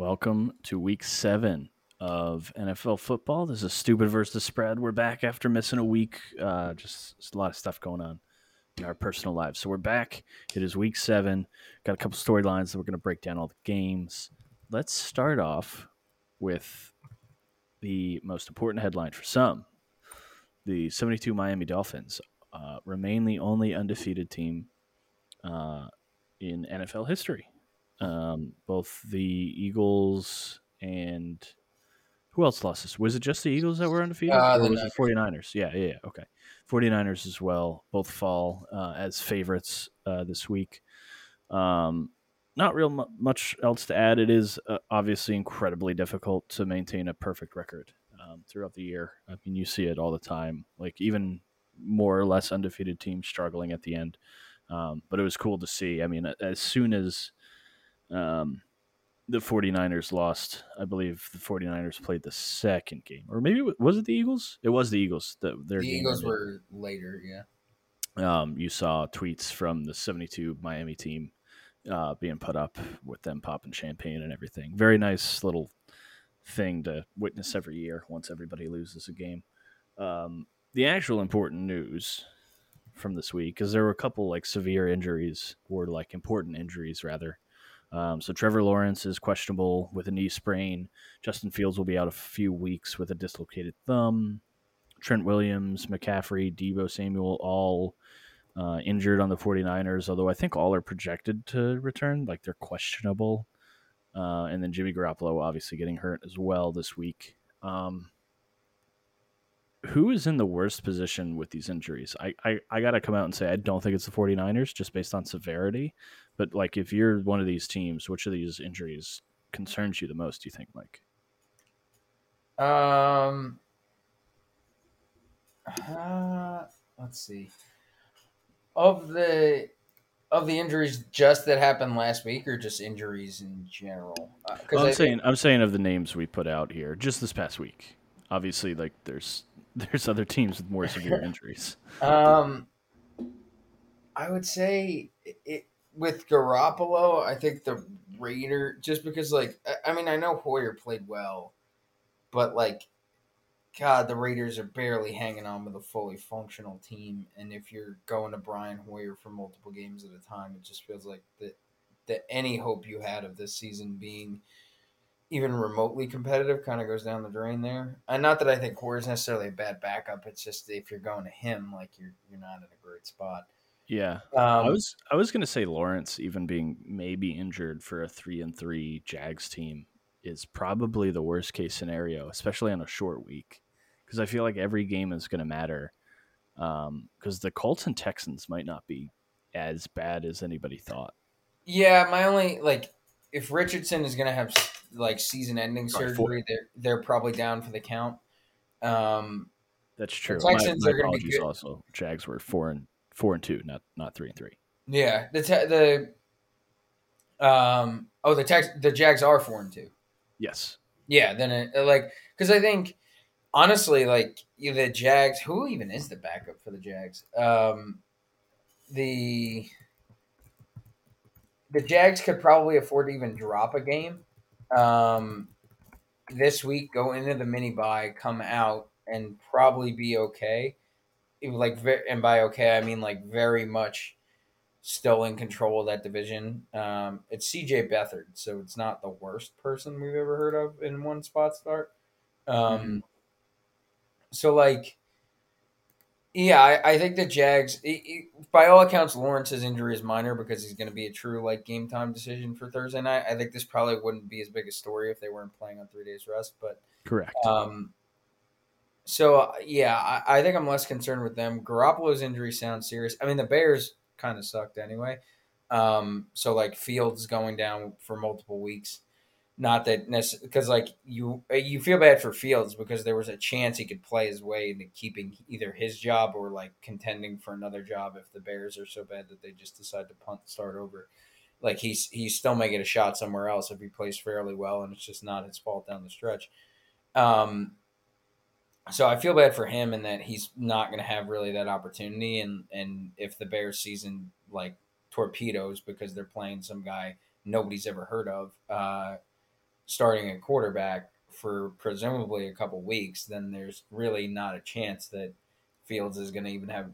Welcome to week seven of NFL football. This is Stupid versus Spread. We're back after missing a week. Uh, just, just a lot of stuff going on in our personal lives. So we're back. It is week seven. Got a couple storylines that we're going to break down all the games. Let's start off with the most important headline for some. The 72 Miami Dolphins uh, remain the only undefeated team uh, in NFL history. Um, both the Eagles and who else lost this? Was it just the Eagles that were undefeated? Uh, or the was it 49ers? Yeah, yeah, yeah. Okay. 49ers as well. Both fall uh, as favorites uh, this week. Um, not real mu- much else to add. It is uh, obviously incredibly difficult to maintain a perfect record um, throughout the year. I mean, you see it all the time. Like even more or less undefeated teams struggling at the end. Um, but it was cool to see. I mean, as soon as um, the 49ers lost, I believe the 49ers played the second game, or maybe was it the Eagles? It was the Eagles. That their The Eagles were later, yeah. Um, you saw tweets from the 72 Miami team uh, being put up with them popping champagne and everything. Very nice little thing to witness every year once everybody loses a game. Um, the actual important news from this week because there were a couple like severe injuries or like important injuries rather. Um, so Trevor Lawrence is questionable with a knee sprain. Justin Fields will be out a few weeks with a dislocated thumb. Trent Williams, McCaffrey, Deebo Samuel, all uh, injured on the 49ers, although I think all are projected to return. Like they're questionable. Uh, and then Jimmy Garoppolo obviously getting hurt as well this week. Um, who is in the worst position with these injuries? I, I, I got to come out and say I don't think it's the 49ers just based on severity. But like if you're one of these teams, which of these injuries concerns you the most, do you think, Mike? Um, uh, let's see. Of the of the injuries just that happened last week, or just injuries in general? Uh, Well, I'm I saying I'm saying of the names we put out here just this past week. Obviously, like there's there's other teams with more severe injuries. Um, I would say it with Garoppolo. I think the Raider, just because, like, I- I mean, I know Hoyer played well, but like, God, the Raiders are barely hanging on with a fully functional team. And if you're going to Brian Hoyer for multiple games at a time, it just feels like that that any hope you had of this season being even remotely competitive kind of goes down the drain there. And not that I think Hoyer's necessarily a bad backup. It's just if you're going to him, like you're you're not in a great spot. Yeah, Um, I was I was gonna say Lawrence even being maybe injured for a three and three Jags team is probably the worst case scenario, especially on a short week, because I feel like every game is gonna matter. Because the Colts and Texans might not be as bad as anybody thought. Yeah, my only like if Richardson is gonna have like season-ending surgery, four. they're they're probably down for the count. Um, That's true. Texans my, are gonna be good. Also, Jags were four and four and two, not not three and three. yeah, the te- the um oh the Tex the Jags are four and two. Yes. Yeah, then it, like because I think honestly, like the Jags, who even is the backup for the Jags? Um, the the Jags could probably afford to even drop a game um, this week, go into the mini bye, come out, and probably be okay. Like, and by okay, I mean like very much still in control of that division. Um, it's CJ Beathard, so it's not the worst person we've ever heard of in one spot start. Um, So like, yeah, I, I think the Jags. It, it, by all accounts, Lawrence's injury is minor because he's going to be a true like game time decision for Thursday night. I think this probably wouldn't be as big a story if they weren't playing on three days rest, but Correct. um, so uh, yeah, I, I think I'm less concerned with them. Garoppolo's injury sounds serious. I mean, the Bears kind of sucked anyway. Um, so like Fields going down for multiple weeks. Not that necessarily because like you you feel bad for Fields because there was a chance he could play his way into keeping either his job or like contending for another job if the Bears are so bad that they just decide to punt start over. Like he's he's still may get a shot somewhere else if he plays fairly well and it's just not his fault down the stretch. Um, so I feel bad for him in that he's not going to have really that opportunity, and and if the Bears season like torpedoes because they're playing some guy nobody's ever heard of, uh, starting a quarterback for presumably a couple weeks, then there's really not a chance that Fields is going to even have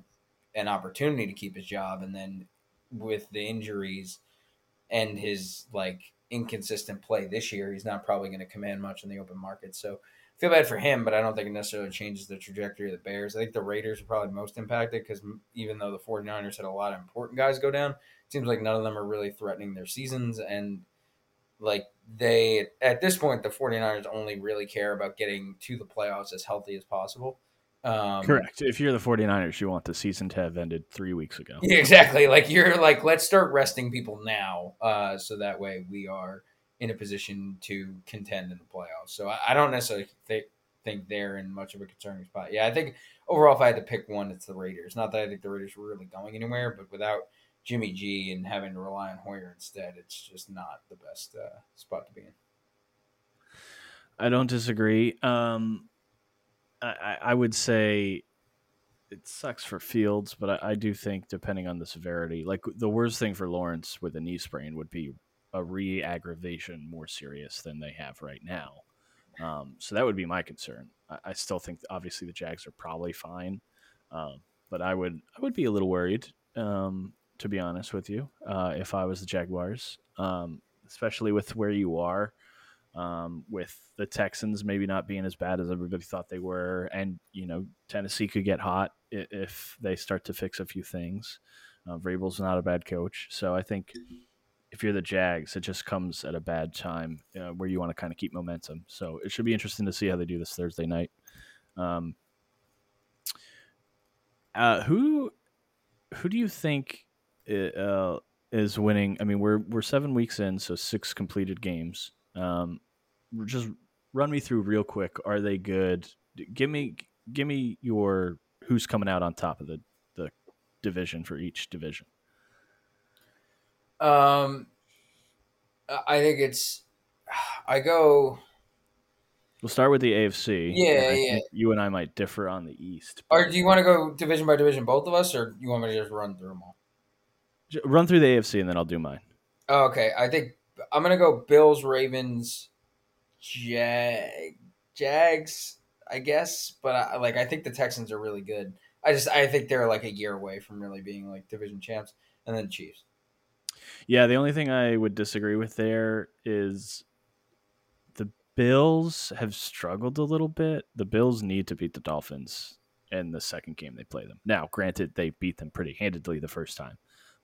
an opportunity to keep his job. And then with the injuries and his like inconsistent play this year, he's not probably going to command much in the open market. So feel bad for him, but I don't think it necessarily changes the trajectory of the Bears. I think the Raiders are probably most impacted because even though the 49ers had a lot of important guys go down, it seems like none of them are really threatening their seasons. And like they, at this point, the 49ers only really care about getting to the playoffs as healthy as possible. Um, Correct. If you're the 49ers, you want the season to have ended three weeks ago. Yeah, exactly. Like you're like, let's start resting people now, uh, so that way we are in a position to contend in the playoffs. So I, I don't necessarily th- think they're in much of a concerning spot. Yeah, I think overall, if I had to pick one, it's the Raiders. Not that I think the Raiders were really going anywhere, but without Jimmy G and having to rely on Hoyer instead, it's just not the best uh, spot to be in. I don't disagree. Um, I, I would say it sucks for Fields, but I, I, do think depending on the severity, like the worst thing for Lawrence with a knee sprain would be a re-aggravation more serious than they have right now. Um, so that would be my concern. I, I, still think obviously the Jags are probably fine, um, but I would I would be a little worried um, to be honest with you uh, if I was the Jaguars, um, especially with where you are um, with the Texans maybe not being as bad as everybody thought they were, and you know Tennessee could get hot if they start to fix a few things. Uh, Vrabel's not a bad coach, so I think if you're the Jags, it just comes at a bad time uh, where you want to kind of keep momentum. So it should be interesting to see how they do this Thursday night. Um, uh, who who do you think uh, is winning? I mean, we're we're seven weeks in, so six completed games. Um, just run me through real quick. Are they good? Give me give me your who's coming out on top of the the division for each division. Um, I think it's I go. We'll start with the AFC. Yeah, yeah. You and I might differ on the East. Or do you want to go division by division, both of us, or you want me to just run through them all? Run through the AFC and then I'll do mine. Okay, I think I'm gonna go Bills, Ravens, Jag Jags, I guess. But I, like, I think the Texans are really good. I just I think they're like a year away from really being like division champs, and then Chiefs. Yeah, the only thing I would disagree with there is the Bills have struggled a little bit. The Bills need to beat the Dolphins in the second game they play them. Now, granted, they beat them pretty handedly the first time,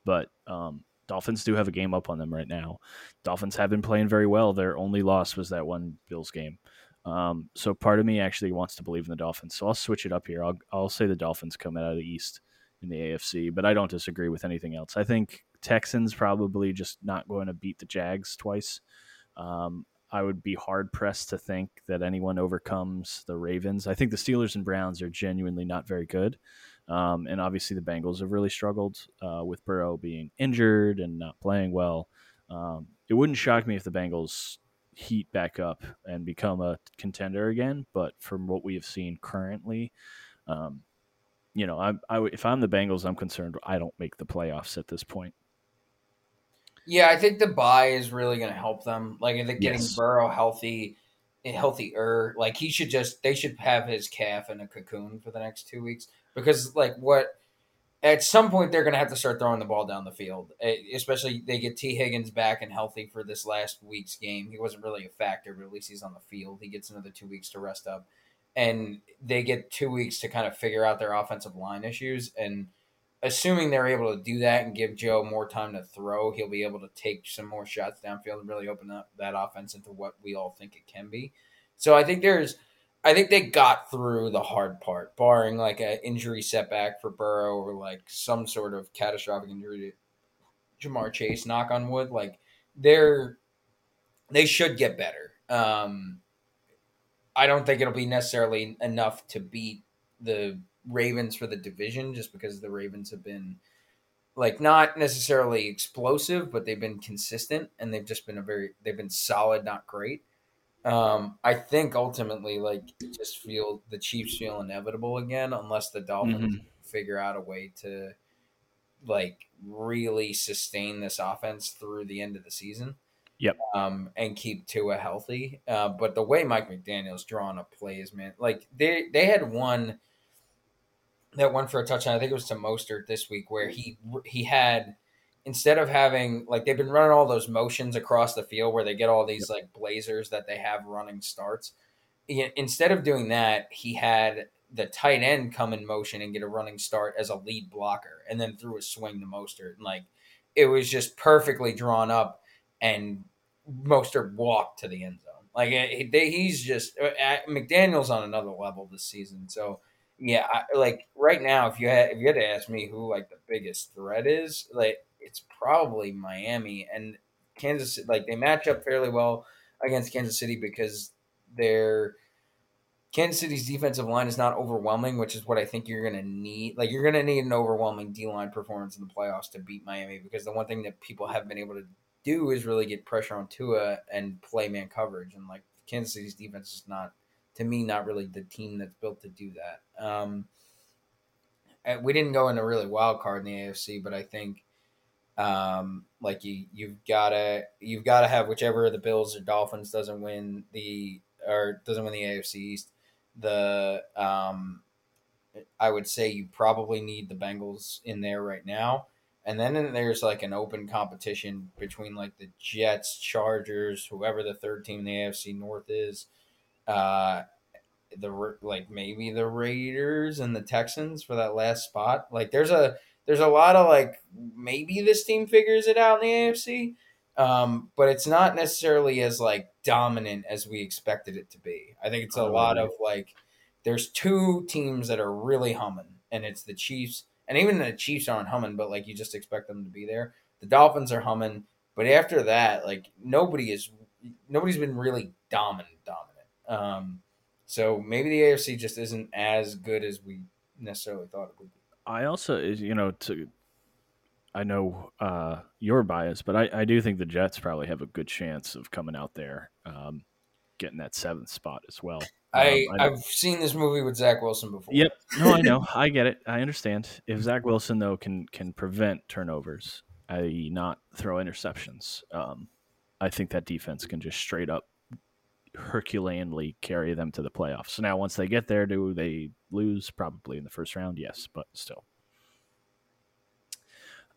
but um, Dolphins do have a game up on them right now. Dolphins have been playing very well. Their only loss was that one Bills game. Um, so part of me actually wants to believe in the Dolphins. So I'll switch it up here. I'll, I'll say the Dolphins come out of the East in the AFC, but I don't disagree with anything else. I think Texans probably just not going to beat the Jags twice. Um, I would be hard pressed to think that anyone overcomes the Ravens. I think the Steelers and Browns are genuinely not very good. Um, and obviously, the Bengals have really struggled uh, with Burrow being injured and not playing well. Um, it wouldn't shock me if the Bengals heat back up and become a contender again. But from what we have seen currently, um, you know, I, I, if I'm the Bengals, I'm concerned I don't make the playoffs at this point. Yeah, I think the bye is really going to help them. Like, I think getting yes. Burrow healthy, and healthier, like he should just they should have his calf in a cocoon for the next two weeks because like what at some point they're going to have to start throwing the ball down the field. Especially they get Tee Higgins back and healthy for this last week's game. He wasn't really a factor, but at least he's on the field. He gets another two weeks to rest up, and they get two weeks to kind of figure out their offensive line issues. And assuming they're able to do that and give Joe more time to throw, he'll be able to take some more shots downfield and really open up that offense into what we all think it can be. So I think there's I think they got through the hard part, barring like an injury setback for Burrow or like some sort of catastrophic injury to Ja'Marr Chase. Knock on wood, like they're they should get better. Um, I don't think it'll be necessarily enough to beat the Ravens for the division, just because the Ravens have been like not necessarily explosive, but they've been consistent and they've just been a very they've been solid, not great. Um, I think ultimately, like, just feel the Chiefs feel inevitable again, unless the Dolphins mm-hmm. figure out a way to, like, really sustain this offense through the end of the season. Yep. Um, and keep Tua healthy. Uh, but the way Mike McDaniel's drawing up plays, man, like they they had one that one for a touchdown. I think it was to Mostert this week where he he had instead of having like they've been running all those motions across the field where they get all these like blazers that they have running starts. Instead of doing that, he had the tight end come in motion and get a running start as a lead blocker, and then threw a swing to Mostert. And like it was just perfectly drawn up, and Mostert walked to the end zone. Like he's just uh, McDaniel's on another level this season. So yeah, I, like right now, if you had if you had to ask me who like the biggest threat is, like it's probably Miami and Kansas. Like they match up fairly well against Kansas City because they're Kansas City's defensive line is not overwhelming, which is what I think you're going to need. Like you're going to need an overwhelming D line performance in the playoffs to beat Miami because the one thing that people have been able to do is really get pressure on Tua and play man coverage, and like Kansas City's defense is not to me not really the team that's built to do that. Um, we didn't go into really wild card in the AFC, but I think um, like you you've gotta you've gotta have whichever of the Bills or Dolphins doesn't win the or doesn't win the AFC East. The um, I would say you probably need the Bengals in there right now. And then there's like an open competition between like the Jets, Chargers, whoever the third team in the AFC North is, uh, the like maybe the Raiders and the Texans for that last spot. Like there's a there's a lot of like maybe this team figures it out in the AFC, um, but it's not necessarily as like dominant as we expected it to be. I think it's a lot of like there's two teams that are really humming, and it's the Chiefs, and even the Chiefs aren't humming, but like you just expect them to be there. The Dolphins are humming, but after that, like nobody is nobody's been really dominant dominant. Um, so maybe the AFC just isn't as good as we necessarily thought it would be. I also, you know, to I know uh, your bias, but I, I do think the Jets probably have a good chance of coming out there, um, getting that seventh spot as well. I, um, I have seen this movie with Zach Wilson before. Yep. No, I know. I get it. I understand. If Zach Wilson though can can prevent turnovers, i.e., not throw interceptions, um, I think that defense can just straight up Herculeanly carry them to the playoffs. So now, once they get there, do they lose? Probably in the first round, yes, but still.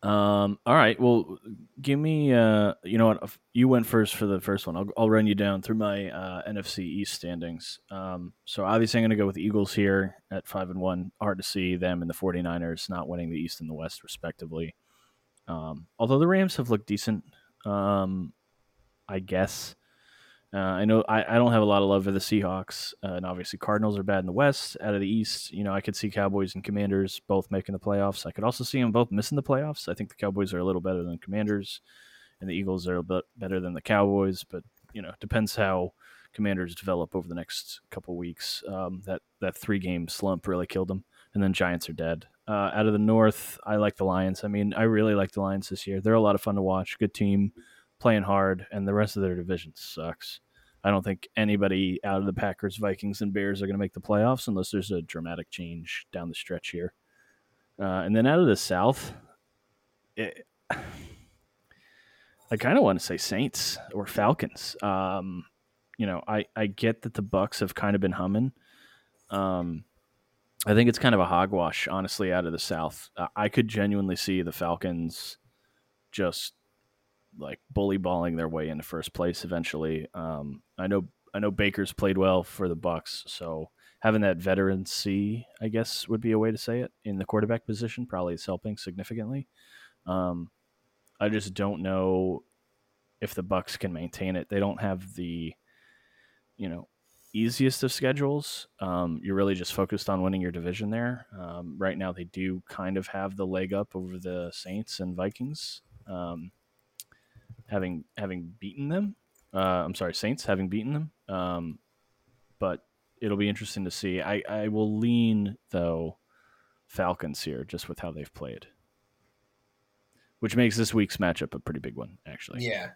Um, all right. Well, give me. Uh, you know what? You went first for the first one. I'll, I'll run you down through my uh, NFC East standings. Um, so obviously, I'm going to go with Eagles here at five and one. Hard to see them and the 49ers not winning the East and the West, respectively. Um, although the Rams have looked decent, um, I guess. Uh, I know I, I don't have a lot of love for the Seahawks, uh, and obviously Cardinals are bad in the West. Out of the East, you know, I could see Cowboys and Commanders both making the playoffs. I could also see them both missing the playoffs. I think the Cowboys are a little better than Commanders, and the Eagles are a bit better than the Cowboys. But you know, depends how Commanders develop over the next couple weeks. Um, that that three game slump really killed them, and then Giants are dead. Uh, out of the North, I like the Lions. I mean, I really like the Lions this year. They're a lot of fun to watch. Good team, playing hard, and the rest of their division sucks. I don't think anybody out of the Packers, Vikings, and Bears are going to make the playoffs unless there's a dramatic change down the stretch here. Uh, and then out of the South, it, I kind of want to say Saints or Falcons. Um, you know, I, I get that the Bucs have kind of been humming. Um, I think it's kind of a hogwash, honestly, out of the South. I could genuinely see the Falcons just like bully balling their way into first place eventually. Um, I know I know Baker's played well for the Bucs, so having that veterancy, I guess, would be a way to say it in the quarterback position. Probably is helping significantly. Um, I just don't know if the Bucs can maintain it. They don't have the, you know, easiest of schedules. Um, you're really just focused on winning your division there. Um, right now, they do kind of have the leg up over the Saints and Vikings. Um, having having beaten them. Uh, I'm sorry, Saints having beaten them. Um, but it'll be interesting to see. I, I will lean though Falcons here just with how they've played, which makes this week's matchup a pretty big one, actually. Yeah,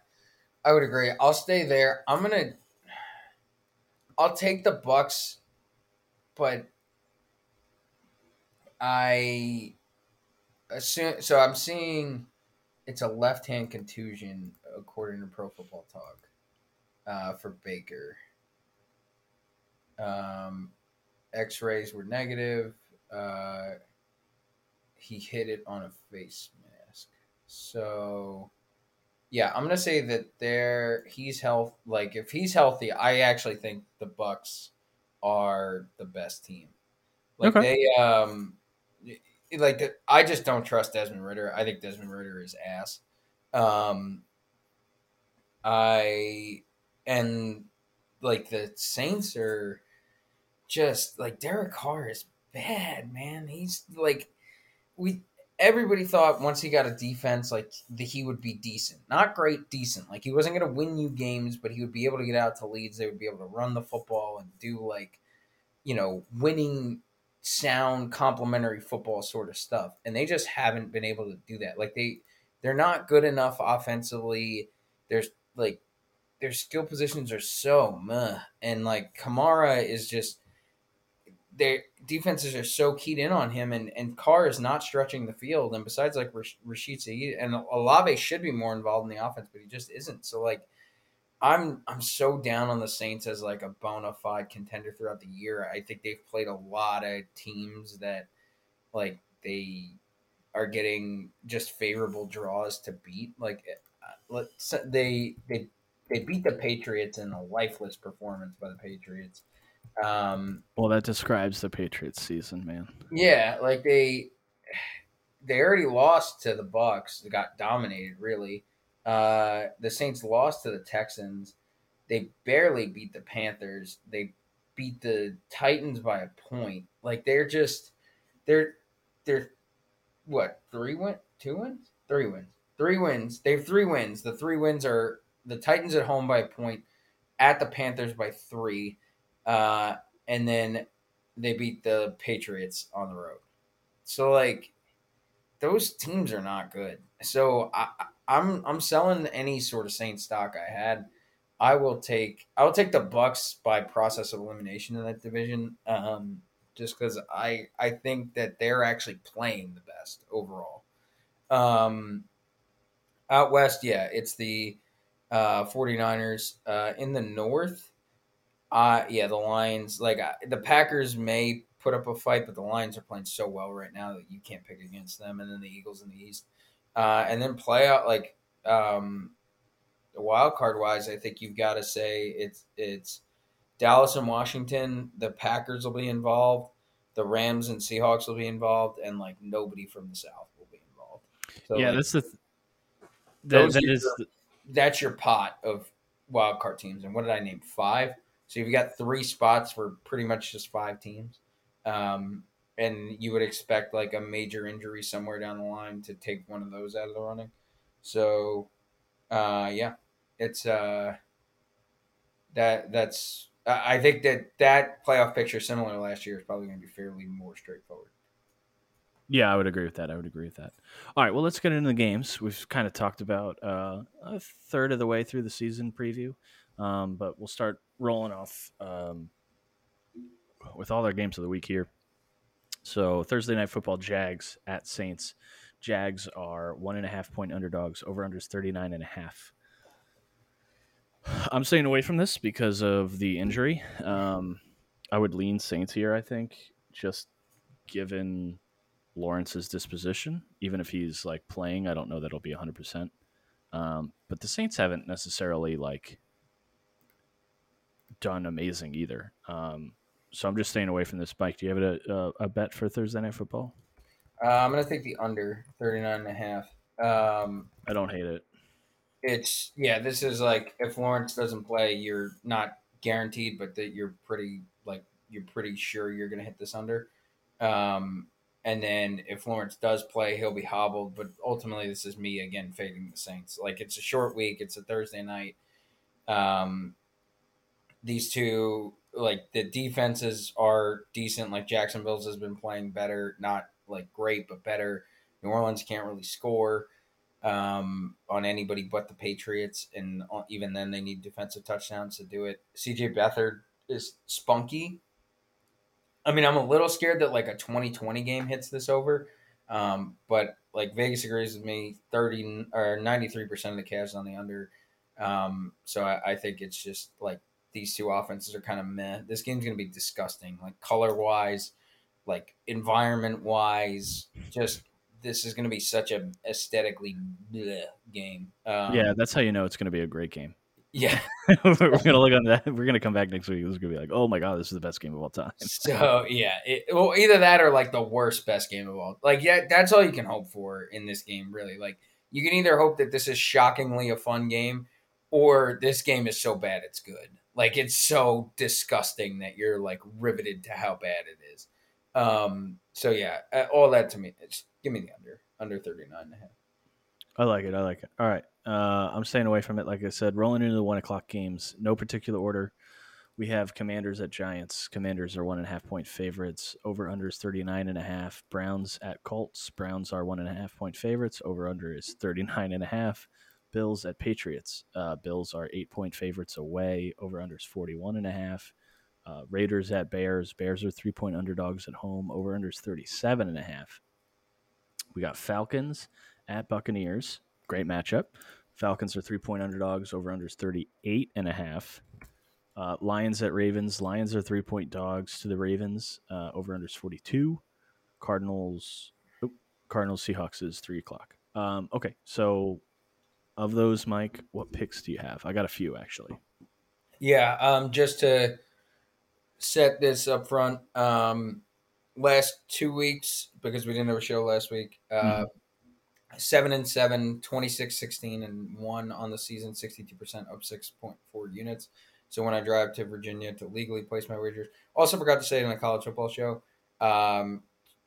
I would agree. I'll stay there. I'm gonna. I'll take the Bucs, but I assume so. I'm seeing it's a left hand contusion according to Pro Football Talk, uh, for Baker. Um, X-rays were negative. Uh, he hit it on a face mask. So, yeah, I'm gonna say that there he's health. Like if he's healthy, I actually think the Bucs are the best team. Like Okay. they um like I just don't trust Desmond Ridder. I think Desmond Ridder is ass. Um I and like the Saints are just like Derek Carr is bad, man. He's like we everybody thought once he got a defense like that he would be decent. Not great, decent. Like he wasn't going to win you games, but he would be able to get out to leads. They would be able to run the football and do like you know, winning sound complementary football sort of stuff. And they just haven't been able to do that. Like they they're not good enough offensively. There's like their skill positions are so meh. And like Kamara is just their defenses are so keyed in on him, and and Carr is not stretching the field. And besides, like Rash- Rashid Shaheed and Olave should be more involved in the offense, but he just isn't. So like, I'm I'm so down on the Saints as like a bona fide contender throughout the year. I think they've played a lot of teams that like they are getting just favorable draws to beat. Like, let's they they they beat the Patriots in a lifeless performance by the Patriots. Um, Well, that describes the Patriots season, man. yeah, like they they already lost to the Bucs. They got dominated really. Uh, the Saints lost to the Texans. They barely beat the Panthers. They beat the Titans by a point. Like they're just they're they're what three win two wins three wins three wins. They have three wins. The three wins are the Titans at home by a point, at the Panthers by three, uh, and then they beat the Patriots on the road. So like those teams are not good. So I, I'm I'm selling any sort of Saint stock I had. I will take I will take the Bucs by process of elimination in that division, um, just because I I think that they're actually playing the best overall. Um, out west, yeah, it's the uh, 49ers. Uh, in the north, uh, yeah, the Lions. Like uh, the Packers may put up a fight, but the Lions are playing so well right now that you can't pick against them. And then the Eagles in the East, uh, and then play out like um, wild card wise. I think you've got to say it's it's Dallas and Washington. The Packers will be involved. The Rams and Seahawks will be involved, and like nobody from the South will be involved. So, yeah, like, that's the. Th- Those that are is the- that's your pot of wild card teams. And what did I name? Five. So you've got three spots for pretty much just five teams. Um, and you would expect like a major injury somewhere down the line to take one of those out of the running. So, uh, yeah, it's uh, that that's. I I think that that playoff picture, similar to last year, is probably going to be fairly more straightforward. Yeah, I would agree with that. I would agree with that. All right, well, let's get into the games. We've kind of talked about uh, a third of the way through the season preview, um, but we'll start rolling off um, with all our games of the week here. So Thursday night football, Jags at Saints. Jags are one and a half point underdogs. Over unders 39 and a half. I'm staying away from this because of the injury. Um, I would lean Saints here, I think, just given Lawrence's disposition. Even if he's like playing, I don't know that it'll be 100%. Um, but the Saints haven't necessarily like done amazing either. Um, so I'm just staying away from this. Mike, do you have a, a, a bet for Thursday night football? Uh, I'm going to take the under 39 and a half. Um, I don't hate it. it's yeah this is like if lawrence doesn't play you're not guaranteed but that you're pretty like you're pretty sure you're going to hit this under um and then if lawrence does play he'll be hobbled but ultimately this is me again fading the saints like it's a short week it's a thursday night um these two like the defenses are decent like jacksonville's has been playing better not like great but better new orleans can't really score um, on anybody but the Patriots, and uh, even then they need defensive touchdowns to do it. CJ Beathard is spunky. I mean, I'm a little scared that like a 2020 game hits this over. Um, but like Vegas agrees with me, thirty or ninety three percent of the cash on the under. Um, so I, I think it's just like these two offenses are kind of meh. This game's gonna be disgusting, like color wise, like environment wise. Just this is gonna be such a aesthetically bleh game. Um, yeah, that's how you know it's going to be a great game. Yeah. we're going to look on that. We're going to come back next week. Going to be like, oh my god, this is the best game of all time. So yeah, it, well, either that or like the worst best game of all. Like yeah, that's all you can hope for in this game. Really, like you can either hope that this is shockingly a fun game, or this game is so bad it's good. Like it's so disgusting that you're like riveted to how bad it is. Um. So yeah, all that to me, it's, give me the under under 39 and a half. I like it. I like it. All right. Uh, I'm staying away from it. Like I said, rolling into the one o'clock games, no particular order. We have Commanders at Giants. Commanders are one and a half point favorites. Over under is 39 and a half. Browns at Colts. Browns are one and a half point favorites. Over under is 39 and a half. Bills at Patriots. Uh, Bills are eight point favorites away. Over under is 41 and a half. Uh, Raiders at Bears. Bears are three point underdogs at home. Over under is 37 and a half. We got Falcons at Buccaneers. Great matchup. Falcons are three point underdogs. Over under is 38 and a half. Uh, Lions at Ravens. Lions are three point dogs to the Ravens. Uh, over under is 42. Cardinals. Oh, Cardinals Seahawks is three o'clock. Um, okay, so of those, Mike, what picks do you have? I got a few actually. Yeah, um, just to set this up front, um, last two weeks, because we didn't have a show last week, uh, Mhm. 7 and 7, 26, 16, and 1 on the season, 62% up 6.4 units. So when I drive to Virginia to legally place my wagers, also forgot to say it in the college football show, um,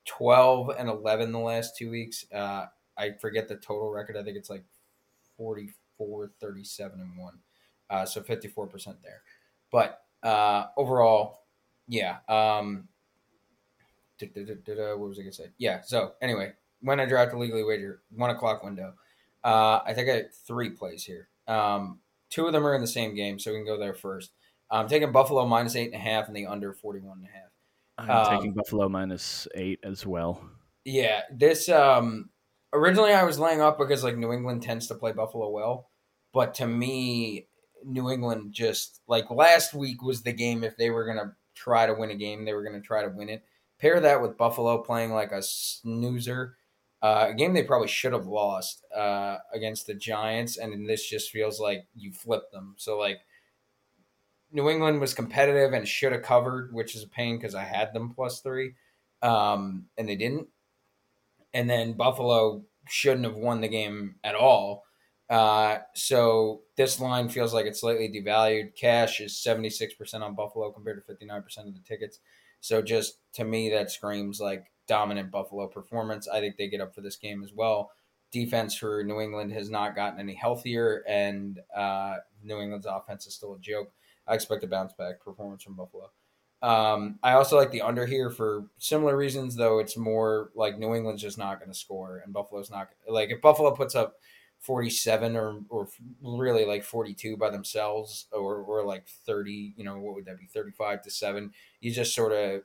12 and 11 the last two weeks. Uh, I forget the total record. I think it's like 44, 37, and 1. Uh, so 54% there. But uh, overall, yeah. Um, what was I going to say? Yeah. So anyway, when I drive to legally wager, 1 o'clock window. Uh, I think I had three plays here. Um, two of them are in the same game, so we can go there first. I'm taking Buffalo minus eight and a half and the under 41 and a half. I'm Um, taking Buffalo minus eight as well. Yeah, this um originally I was laying up because like New England tends to play Buffalo well, but to me New England just like last week was the game if they were going to try to win a game, they were going to try to win it. Pair that with Buffalo playing like a snoozer, uh, a game they probably should have lost uh, against the Giants, and this just feels like you flipped them. So like New England was competitive and should have covered, which is a pain because I had them plus three, um, and they didn't. And then Buffalo shouldn't have won the game at all. Uh, so this line feels like it's slightly devalued. Cash is 76% on Buffalo compared to 59% of the tickets. So just to me, that screams like dominant Buffalo performance. I think they get up for this game as well. Defense for New England has not gotten any healthier, and uh, New England's offense is still a joke. I expect a bounce back performance from Buffalo. Um, I also like the under here for similar reasons, though it's more like New England's just not going to score, and Buffalo's not like if Buffalo puts up forty seven or or really like forty two by themselves, or or like thirty, you know, what would that be, thirty five to seven? You just sort of,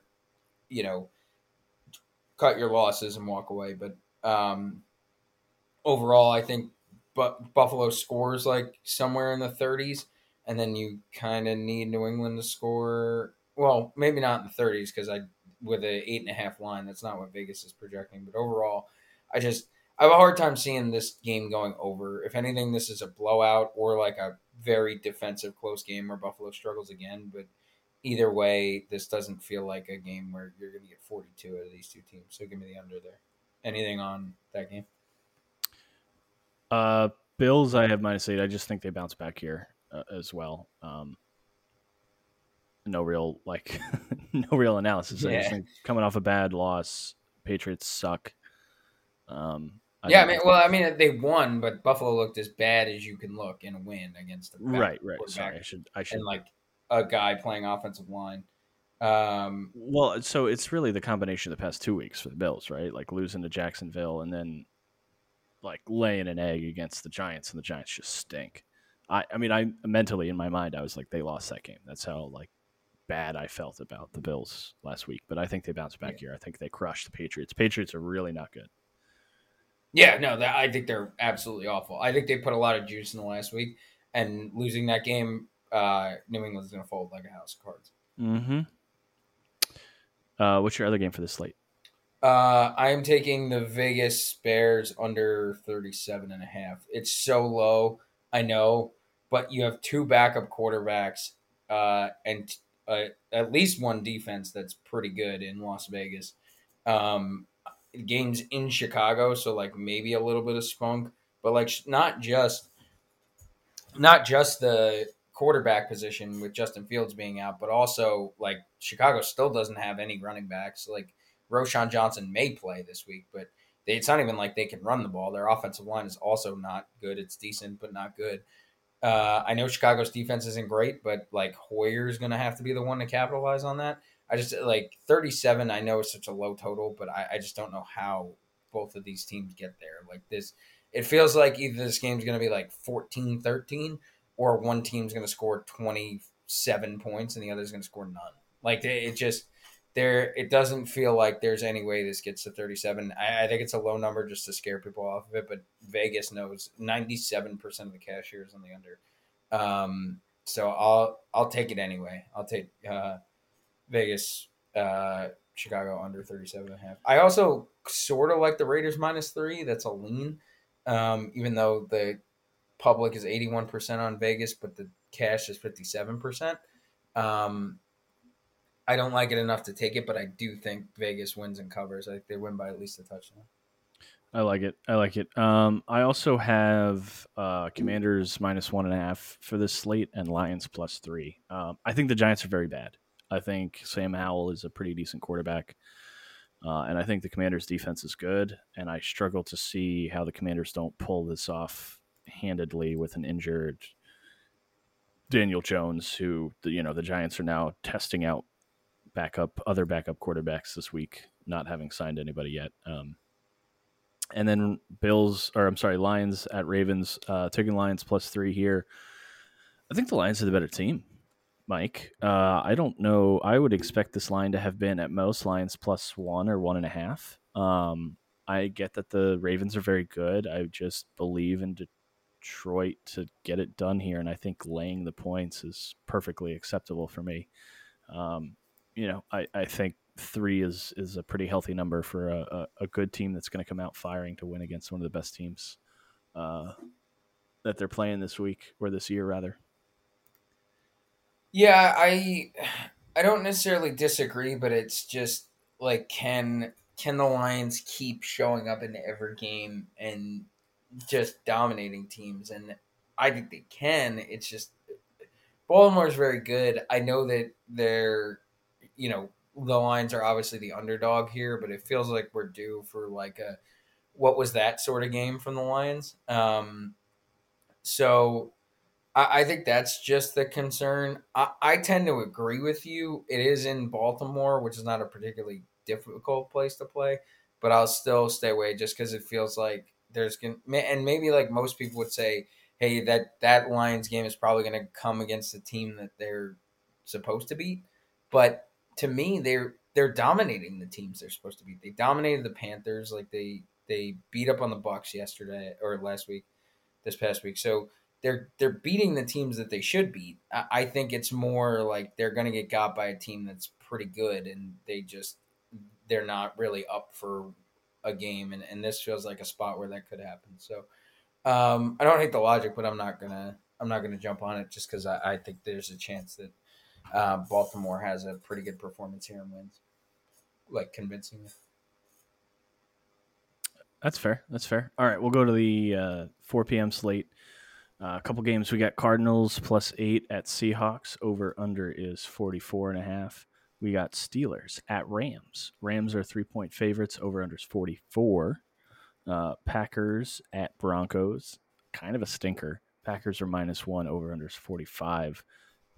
you know, cut your losses and walk away. But um, overall, I think Buffalo scores like somewhere in the thirties and then you kind of need New England to score. Well, maybe not in the 30s because I with a eight and a half line. That's not what Vegas is projecting. But overall, I just I have a hard time seeing this game going over. If anything, this is a blowout or like a very defensive close game where Buffalo struggles again. But either way, this doesn't feel like a game where you're going to get 42 out of these two teams. So give me the under there. Anything on that game? Uh, Bills, I have minus eight. I just think they bounce back here uh, as well. Um, no real like, no real analysis. I just think coming off a bad loss, Patriots suck. Um, yeah, I mean, well, I mean, they won, but Buffalo looked as bad as you can look in a win against the right, right. Sorry, I should, I should. and like a guy playing offensive line. Um, Well, so it's really the combination of the past two weeks for the Bills, right? Like losing to Jacksonville and then like laying an egg against the Giants, and the Giants just stink. I, I mean, I mentally in my mind, I was like, they lost that game. That's how like bad I felt about the Bills last week. But I think they bounced back here. I think they crushed the Patriots. Patriots are really not good. Yeah, no, that, I think they're absolutely awful. I think they put a lot of juice in the last week, and losing that game, uh, New England's going to fold like a house of cards. Mm-hmm. Uh, what's your other game for this slate? Uh, I am taking the Vegas Bears under 37 and a half. It's so low, I know, but you have two backup quarterbacks uh, and uh, at least one defense that's pretty good in Las Vegas. Um, games in Chicago, so like maybe a little bit of spunk, but like not just not just the quarterback position with Justin Fields being out, but also like Chicago still doesn't have any running backs. Like Roschon Johnson may play this week, but they, it's not even like they can run the ball. Their offensive line is also not good. It's decent, but not good. Uh, I know Chicago's defense isn't great, but like Hoyer's going to have to be the one to capitalize on that. I just like 37. I know is such a low total, but I, I just don't know how both of these teams get there. Like this, it feels like either this game's going to be like 14 13 or one team's going to score 27 points and the other's going to score none. Like it just there, it doesn't feel like there's any way this gets to 37. I, I think it's a low number just to scare people off of it, but Vegas knows 97% of the cashiers on the under. Um, so I'll I'll take it anyway. I'll take uh, Vegas, uh, Chicago under 37 and a half. I also sort of like the Raiders minus three. That's a lean, um, even though the public is 81% on Vegas, but the cash is 57%. Um, I don't like it enough to take it, but I do think Vegas wins and covers. I think they win by at least a touchdown. I like it. I like it. Um, I also have uh, Commanders minus one and a half for this slate and Lions plus three. Um, I think the Giants are very bad. I think Sam Howell is a pretty decent quarterback. Uh, and I think the Commanders' defense is good. And I struggle to see how the Commanders don't pull this off handedly with an injured Daniel Jones, who you know the Giants are now testing out backup other backup quarterbacks this week, not having signed anybody yet. Um, and then Bills, or I'm sorry, Lions at Ravens, uh, taking Lions plus three here. I think the Lions are the better team. Mike. Uh, I don't know. I would expect this line to have been at most Lions plus one or one and a half. Um, I get that the Ravens are very good. I just believe in Detroit to get it done here, and I think laying the points is perfectly acceptable for me. Um, you know, I, I think three is is a pretty healthy number for a, a, a good team that's going to come out firing to win against one of the best teams uh, that they're playing this week or this year rather. Yeah, I I don't necessarily disagree, but it's just like can can the Lions keep showing up in every game and just dominating teams? And I think they can. It's just Baltimore's very good. I know that they're you know the Lions are obviously the underdog here, but it feels like we're due for like a what was that sort of game from the Lions. Um, so I, think that's just the concern. I, I tend to agree with you. It is in Baltimore, which is not a particularly difficult place to play, but I'll still stay away just because it feels like there's gonna and maybe like most people would say, hey, that that Lions game is probably to come against the team that they're supposed to beat, but to me, they're they're dominating the teams they're supposed to beat. They dominated the Panthers, like they they beat up on the Bucs yesterday or last week, this past week. So they're they're beating the teams that they should beat. I, I think it's more like they're to get got by a team that's pretty good, and they just they're not really up for a game, and, and this feels like a spot where that could happen. So um, I don't hate the logic, but I'm not gonna I'm not gonna jump on it just because I, I think there's a chance that uh, Baltimore has a pretty good performance here and wins, like convincingly. That's fair. That's fair. All right, we'll go to the uh, 4 p.m. slate. Uh, a couple games. We got Cardinals plus eight at Seahawks. Over under is 44 and a half. We got Steelers at Rams. Rams are three point favorites. Over under is 44. Uh, Packers at Broncos. Kind of a stinker. Packers are minus one. Over under is 45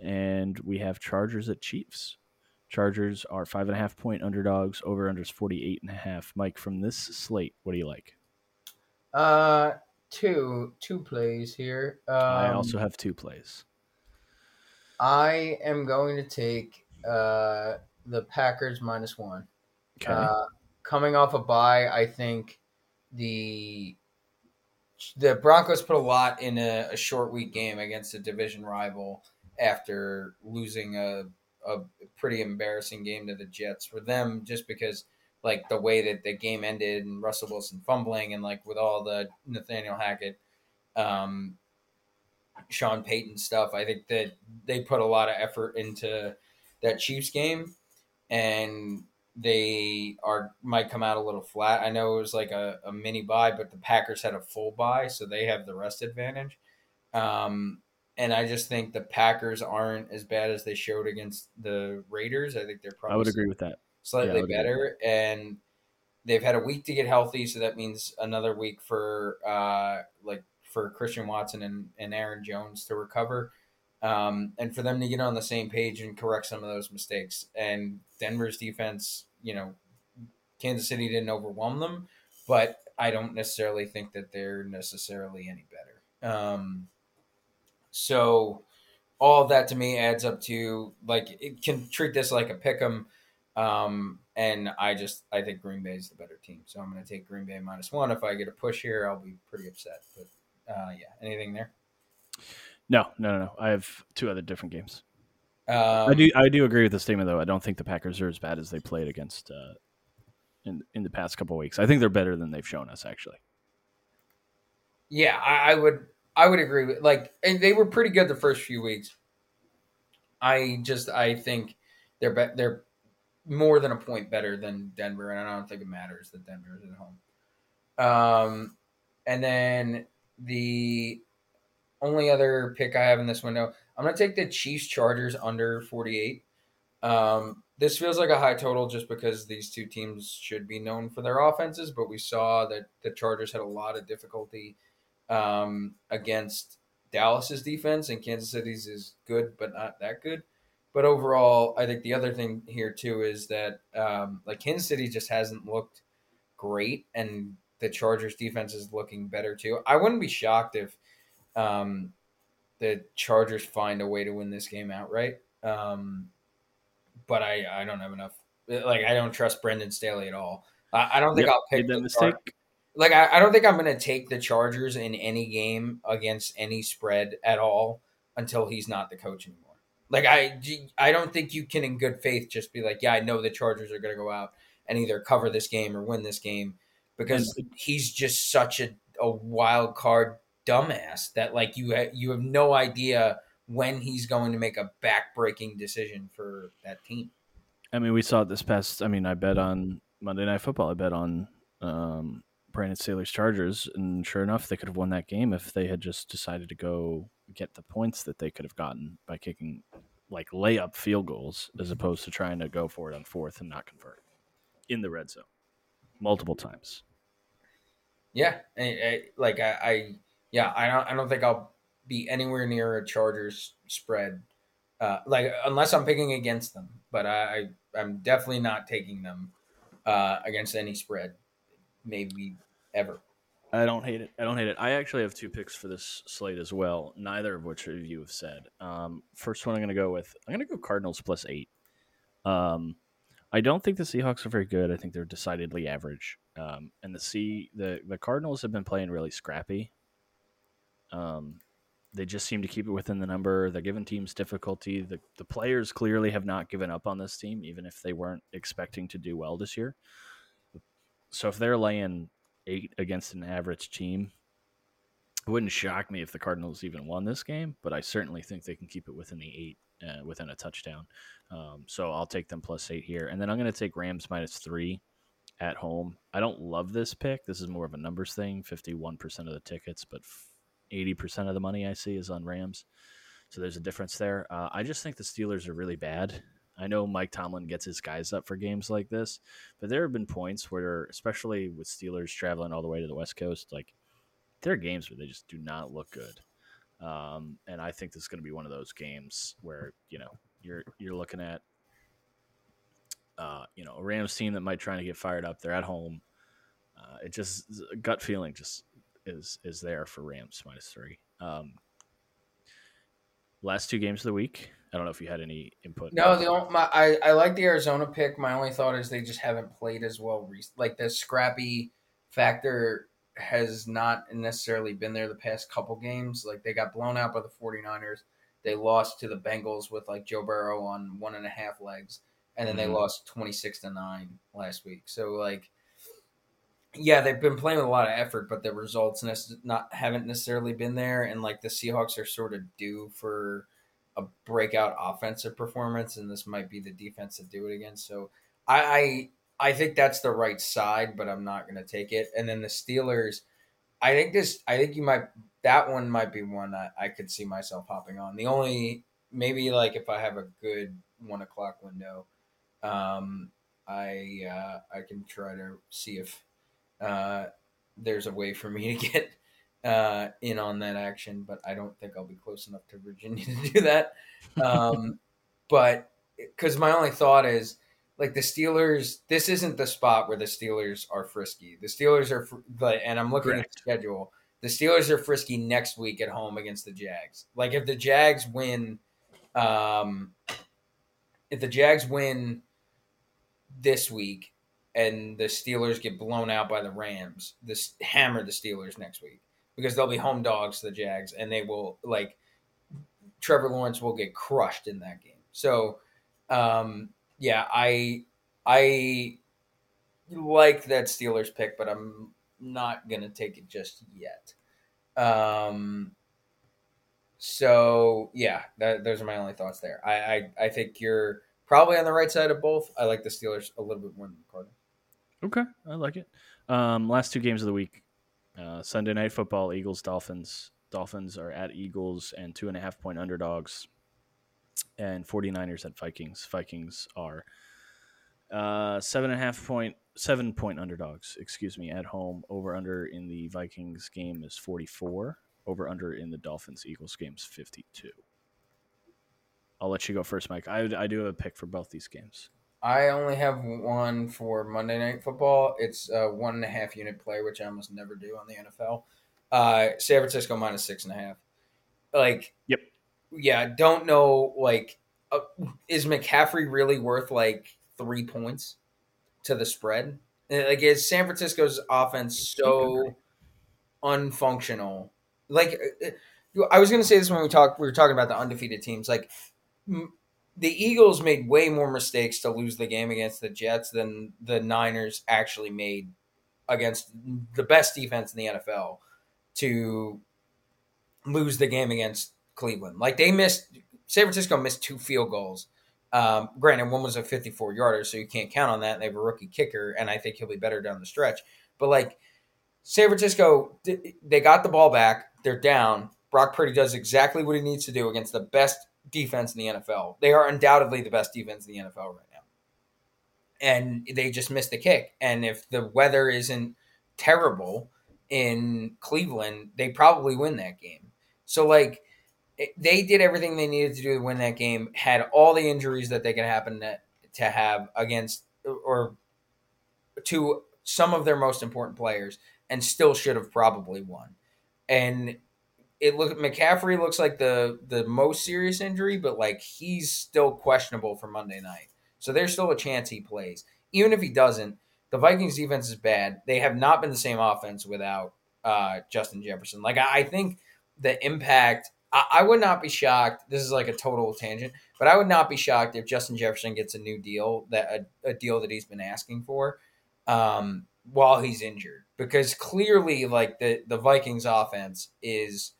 and we have Chargers at Chiefs. Chargers are five and a half point underdogs. Over unders 48 and a half. Mike, from this slate, what do you like? Uh, two two plays here. Um, I also have two plays. I am going to take uh the Packers minus one. Okay. Uh, coming off a bye, I think the the Broncos put a lot in a, a short week game against a division rival after losing a a pretty embarrassing game to the Jets for them, just because like the way that the game ended and Russell Wilson fumbling and like with all the Nathaniel Hackett, um, Sean Payton stuff. I think that they put a lot of effort into that Chiefs game, and they are might come out a little flat. I know it was like a, a mini bye, but the Packers had a full bye, so they have the rest advantage. Um, and I just think the Packers aren't as bad as they showed against the Raiders. I think they're probably I would agree with that. slightly yeah, better, and they've had a week to get healthy, so that means another week for uh, like for Christian Watson and, and Aaron Jones to recover. Um, and for them to get on the same page and correct some of those mistakes. And Denver's defense, you know, Kansas City didn't overwhelm them, but I don't necessarily think that they're necessarily any better. Um, so all that to me adds up to like it can treat this like a pick 'em. Um, and I just I think Green Bay is the better team, so I'm going to take Green Bay minus one. If I get a push here, I'll be pretty upset. But uh, yeah, anything there? No, no, no, no. I have two other different games. Um, I do, I do agree with the statement though. I don't think the Packers are as bad as they played against uh, in in the past couple weeks. I think they're better than they've shown us actually. Yeah, I, I would, I would agree with like, and they were pretty good the first few weeks. I just, I think they're be- they're more than a point better than Denver, and I don't think it matters that Denver is at home. Um, and then the only other pick I have in this window, I'm going to take the Chiefs Chargers under 48. Um, this feels like a high total just because these two teams should be known for their offenses, but we saw that the Chargers had a lot of difficulty um, against Dallas's defense, and Kansas City's is good, but not that good. But overall, I think the other thing here too is that um, like Kansas City just hasn't looked great, and the Chargers defense is looking better too. I wouldn't be shocked if um, the Chargers find a way to win this game outright. Um, but I, I don't have enough. Like I don't trust Brandon Staley at all. I, I don't think yep, I'll pick the mistake. Char- like I, I don't think I'm going to take the Chargers in any game against any spread at all until he's not the coach anymore. Like I, I don't think you can in good faith just be like, yeah, I know the Chargers are going to go out and either cover this game or win this game because he's just such a, a wild card dumbass that like you ha- you have no idea when he's going to make a backbreaking decision for that team. I mean, we saw it this past. I mean, I bet on Monday Night Football. I bet on um, Brandon Staley's Chargers, and sure enough, they could have won that game if they had just decided to go get the points that they could have gotten by kicking like layup field goals as opposed to trying to go for it on fourth and not convert in the red zone multiple times. Yeah, I, I, like I, I, yeah, I don't, I don't think I'll be anywhere near a Chargers spread, uh, like unless I'm picking against them. But I, I am definitely not taking them uh, against any spread, maybe ever. I don't hate it. I don't hate it. I actually have two picks for this slate as well. Neither of which of you have said. Um, first one I'm going to go with. I'm going to go Cardinals plus eight. Um, I don't think the Seahawks are very good. I think they're decidedly average. Um, and the C the the Cardinals have been playing really scrappy. Um, they just seem to keep it within the number. They're giving teams difficulty. The the players clearly have not given up on this team, even if they weren't expecting to do well this year. So if they're laying eight against an average team, it wouldn't shock me if the Cardinals even won this game. But I certainly think they can keep it within the eight, uh, within a touchdown. Um, so I'll take them plus eight here, and then I'm going to take Rams minus three at home. I don't love this pick. This is more of a numbers thing 51% of the tickets, but 80% of the money I see is on Rams. So there's a difference there. Uh, I just think the Steelers are really bad. I know Mike Tomlin gets his guys up for games like this, but there have been points where, especially with Steelers traveling all the way to the West Coast, like there are games where they just do not look good. Um, and I think this is going to be one of those games where you know you're you're looking at uh, you know, a Rams team that might try to get fired up. They're at home. Uh, it just gut feeling just is is there for Rams minus three. Um, last two games of the week. I don't know if you had any input. No, the only, my, I I like the Arizona pick. My only thought is they just haven't played as well. Like the scrappy factor has not necessarily been there the past couple games. Like they got blown out by the 49ers. They lost to the Bengals with like Joe Burrow on one and a half legs. And then Mhm. they lost 26 to 9 last week. So like yeah, they've been playing with a lot of effort, but the results not haven't necessarily been there. And like the Seahawks are sort of due for a breakout offensive performance, and this might be the defense to do it again. So I I, I think that's the right side, but I'm not going to take it. And then the Steelers, I think this I think you might that one might be one that I could see myself hopping on. The only maybe like if I have a good one o'clock window, um, I uh, I can try to see if uh, there's a way for me to get uh, in on that action, but I don't think I'll be close enough to Virginia to do that. Um, but because my only thought is like the Steelers, this isn't the spot where the Steelers are frisky. The Steelers are, fr- the, and I'm looking at the schedule. The Steelers are frisky next week at home against the Jags. Like if the Jags win, um, if the Jags win this week and the Steelers get blown out by the Rams, this hammer the Steelers next week because they'll be home dogs to the Jags and they will like Trevor Lawrence will get crushed in that game. So um yeah, I I like that Steelers pick, but I'm not gonna take it just yet. Um so yeah, that, those are my only thoughts there. I, I I think you're probably on the right side of both. I like the Steelers a little bit more than the Cardinals. Okay, I like it. Um, last two games of the week uh, Sunday night football, Eagles, Dolphins. Dolphins are at Eagles and two and a half point underdogs, and 49ers at Vikings. Vikings are uh, seven and a half point, seven point underdogs, excuse me, at home. Over under in the Vikings game is 44. Over under in the Dolphins Eagles game is 52. I'll let you go first, Mike. I, I do have a pick for both these games. I only have one for Monday Night Football. It's a one and a half unit play, which I almost never do on the NFL. Uh, San Francisco minus six and a half. Like, Yep. yeah, don't know. Like, uh, is McCaffrey really worth like three points to the spread? Uh, Like, is San Francisco's offense so unfunctional? Like, uh, uh, I was going to say this when we talked. We were talking about the undefeated teams. Like, m- the Eagles made way more mistakes to lose the game against the Jets than the Niners actually made against the best defense in the NFL to lose the game against Cleveland. Like they missed, San Francisco missed two field goals. Um, granted, one was a 54 yarder, so you can't count on that. They have a rookie kicker, and I think he'll be better down the stretch. But like San Francisco, they got the ball back. They're down. Brock Purdy does exactly what he needs to do against the best defense in the NFL. They are undoubtedly the best defense in the NFL right now. And they just missed the kick. And if the weather isn't terrible in Cleveland, they probably win that game. So, like, they did everything they needed to do to win that game, had all the injuries that they could happen to, to have against or to some of their most important players, and still should have probably won. And it look McCaffrey looks like the the most serious injury, but like he's still questionable for Monday night. So there's still a chance he plays. Even if he doesn't, the Vikings defense is bad. They have not been the same offense without uh, Justin Jefferson. Like I I think the impact. I, I would not be shocked. This is like a total tangent, but I would not be shocked if Justin Jefferson gets a new deal that a, a deal that he's been asking for um, while he's injured, because clearly, like the the Vikings offense is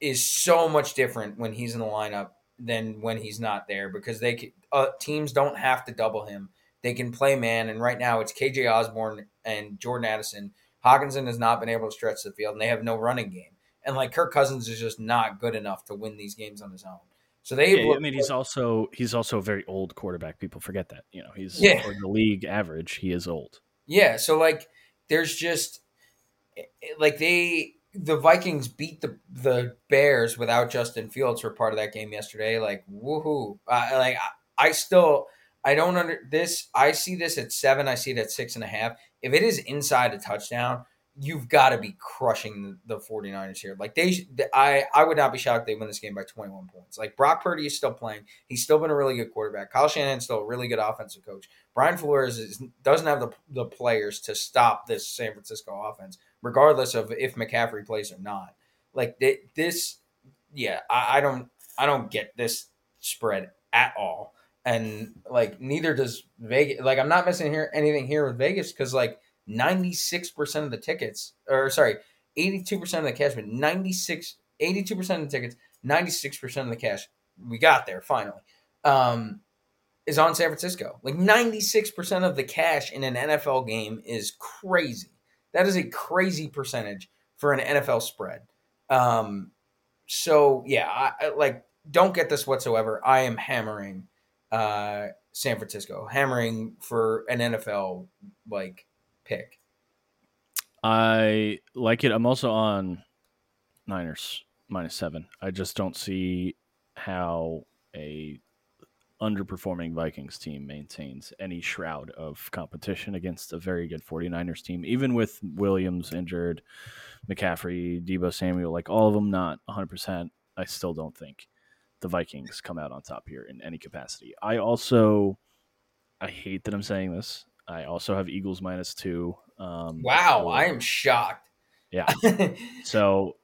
is so much different when he's in the lineup than when he's not there because they can, uh, teams don't have to double him. They can play man, and right now it's KJ Osborn and Jordan Addison. Hockenson has not been able to stretch the field, and they have no running game. And like Kirk Cousins is just not good enough to win these games on his own. So they, Yeah, I mean, he's also he's also a very old quarterback. People forget that. You know, he's Yeah. the league average. He is old. Yeah, so like there's just like they the Vikings beat the the Bears without Justin Fields for part of that game yesterday. Like woohoo! Uh, like I, I still I don't under this. I see this at seven. I see it at six and a half. If it is inside a touchdown, you've got to be crushing the, the 49ers here. Like they, I, I would not be shocked they win this game by 21 points. Like Brock Purdy is still playing. He's still been a really good quarterback. Kyle Shanahan's still a really good offensive coach. Brian Flores is, doesn't have the, the players to stop this San Francisco offense, regardless of if McCaffrey plays or not. Like this, yeah, I, I don't, I don't get this spread at all. And like neither does Vegas. Like I'm not missing here anything here with Vegas because like 96% of the tickets, or sorry, 82% of the cash, but 96, 82% of the tickets, 96% of the cash, we got there finally, um, is on San Francisco. Like 96% of the cash in an NFL game is crazy. That is a crazy percentage for an NFL spread. Um, so yeah, I, I, like don't get this whatsoever. I am hammering uh, San Francisco, hammering for an NFL like pick. I like it. I'm also on Niners minus seven. I just don't see how a underperforming Vikings team maintains any shroud of competition against a very good 49ers team, even with Williams injured, McCaffrey, Deebo Samuel, like all of them not 100%. I still don't think the Vikings come out on top here in any capacity. I also, I hate that I'm saying this. I also have Eagles minus two. Um, wow, I am shocked. Yeah. so,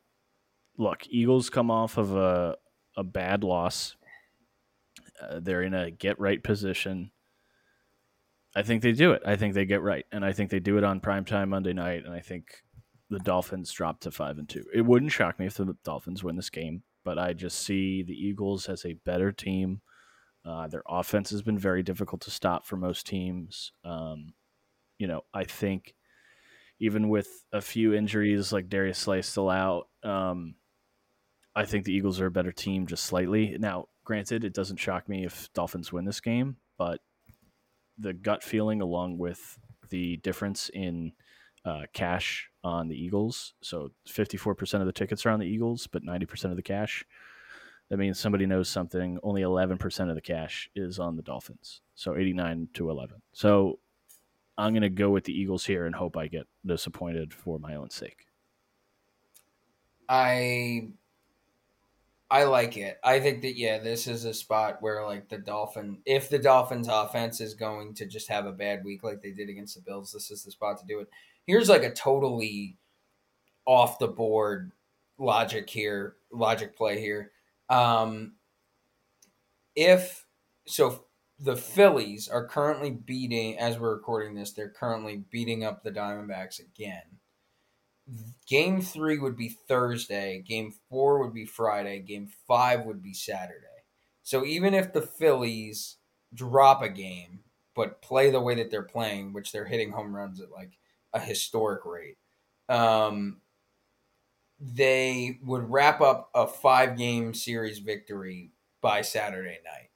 look, Eagles come off of a a bad loss. Uh, they're in a get right position. I think they do it. I think they get right, and I think they do it on primetime Monday night. And I think the Dolphins drop to five and two. It wouldn't shock me if the Dolphins win this game, but I just see the Eagles as a better team. Uh, their offense has been very difficult to stop for most teams. Um, you know, I think even with a few injuries like Darius Slay still out, um, I think the Eagles are a better team just slightly. Now, granted, it doesn't shock me if Dolphins win this game, but the gut feeling along with the difference in uh, cash on the Eagles. So 54% of the tickets are on the Eagles, but 90% of the cash that means somebody knows something. Only 11% of the cash is on the Dolphins. So 89 to 11. So I'm going to go with the Eagles here and hope I get disappointed for my own sake. I I like it. I think that yeah, this is a spot where like the Dolphin if the Dolphins offense is going to just have a bad week like they did against the Bills, this is the spot to do it. Here's like a totally off the board logic here, logic play here. Um, if so, the Phillies are currently beating, as we're recording this, they're currently beating up the Diamondbacks again. Game three would be Thursday. Game four would be Friday. Game five would be Saturday. So even if the Phillies drop a game, but play the way that they're playing, which they're hitting home runs at like a historic rate, um, they would wrap up a five game series victory by Saturday night.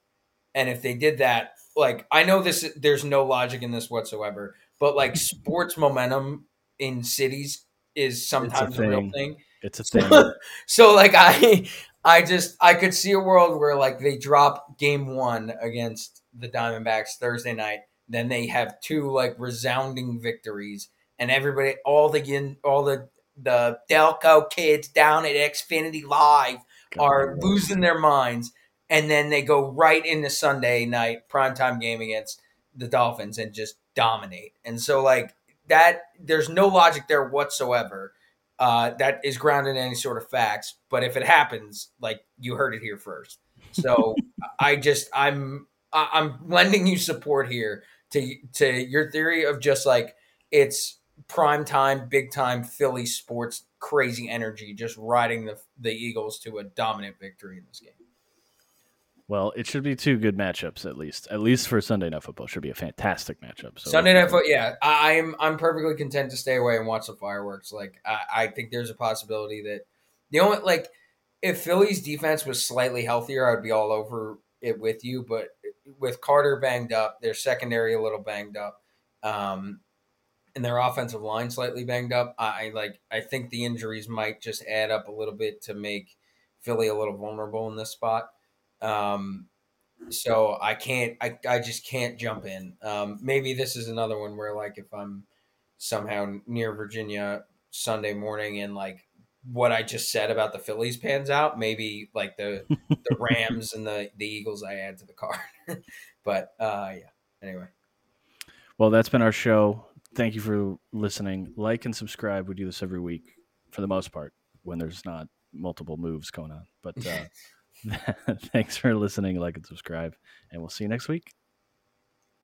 And if they did that, like I know this there's no logic in this whatsoever, but like sports momentum in cities is sometimes a, real thing. It's a thing. so like I I just I could see a world where like they drop game 1 against the Diamondbacks Thursday night, then they have two like resounding victories and everybody all the all the the Delco kids down at Xfinity Live are losing their minds, and then they go right into Sunday night primetime game against the Dolphins and just dominate. And so, like that, there's no logic there whatsoever. Uh, that is grounded in any sort of facts. But if it happens, like you heard it here first. So I just I'm I'm lending you support here to to your theory of just like it's prime time, big time Philly sports crazy energy, just riding the the Eagles to a dominant victory in this game. Well, it should be two good matchups at least. At least for Sunday Night Football, should be a fantastic matchup. So Sunday Night Football, yeah, I, am I'm perfectly content to stay away and watch the fireworks. Like I, I think there's a possibility that the only like if Philly's defense was slightly healthier, I'd be all over it with you. But with Carter banged up, their secondary a little banged up. Um, and their offensive line slightly banged up. I, like I think the injuries might just add up a little bit to make Philly a little vulnerable in this spot. Um, so I can't I, I just can't jump in. Um, maybe this is another one where like if I'm somehow near Virginia Sunday morning and like what I just said about the Phillies pans out, maybe like the the Rams and the the Eagles I add to the card. but uh, yeah. Anyway. Well, that's been our show. Thank you for listening. Like and subscribe. We do this every week for the most part when there's not multiple moves going on. But uh, thanks for listening. Like and subscribe, and we'll see you next week.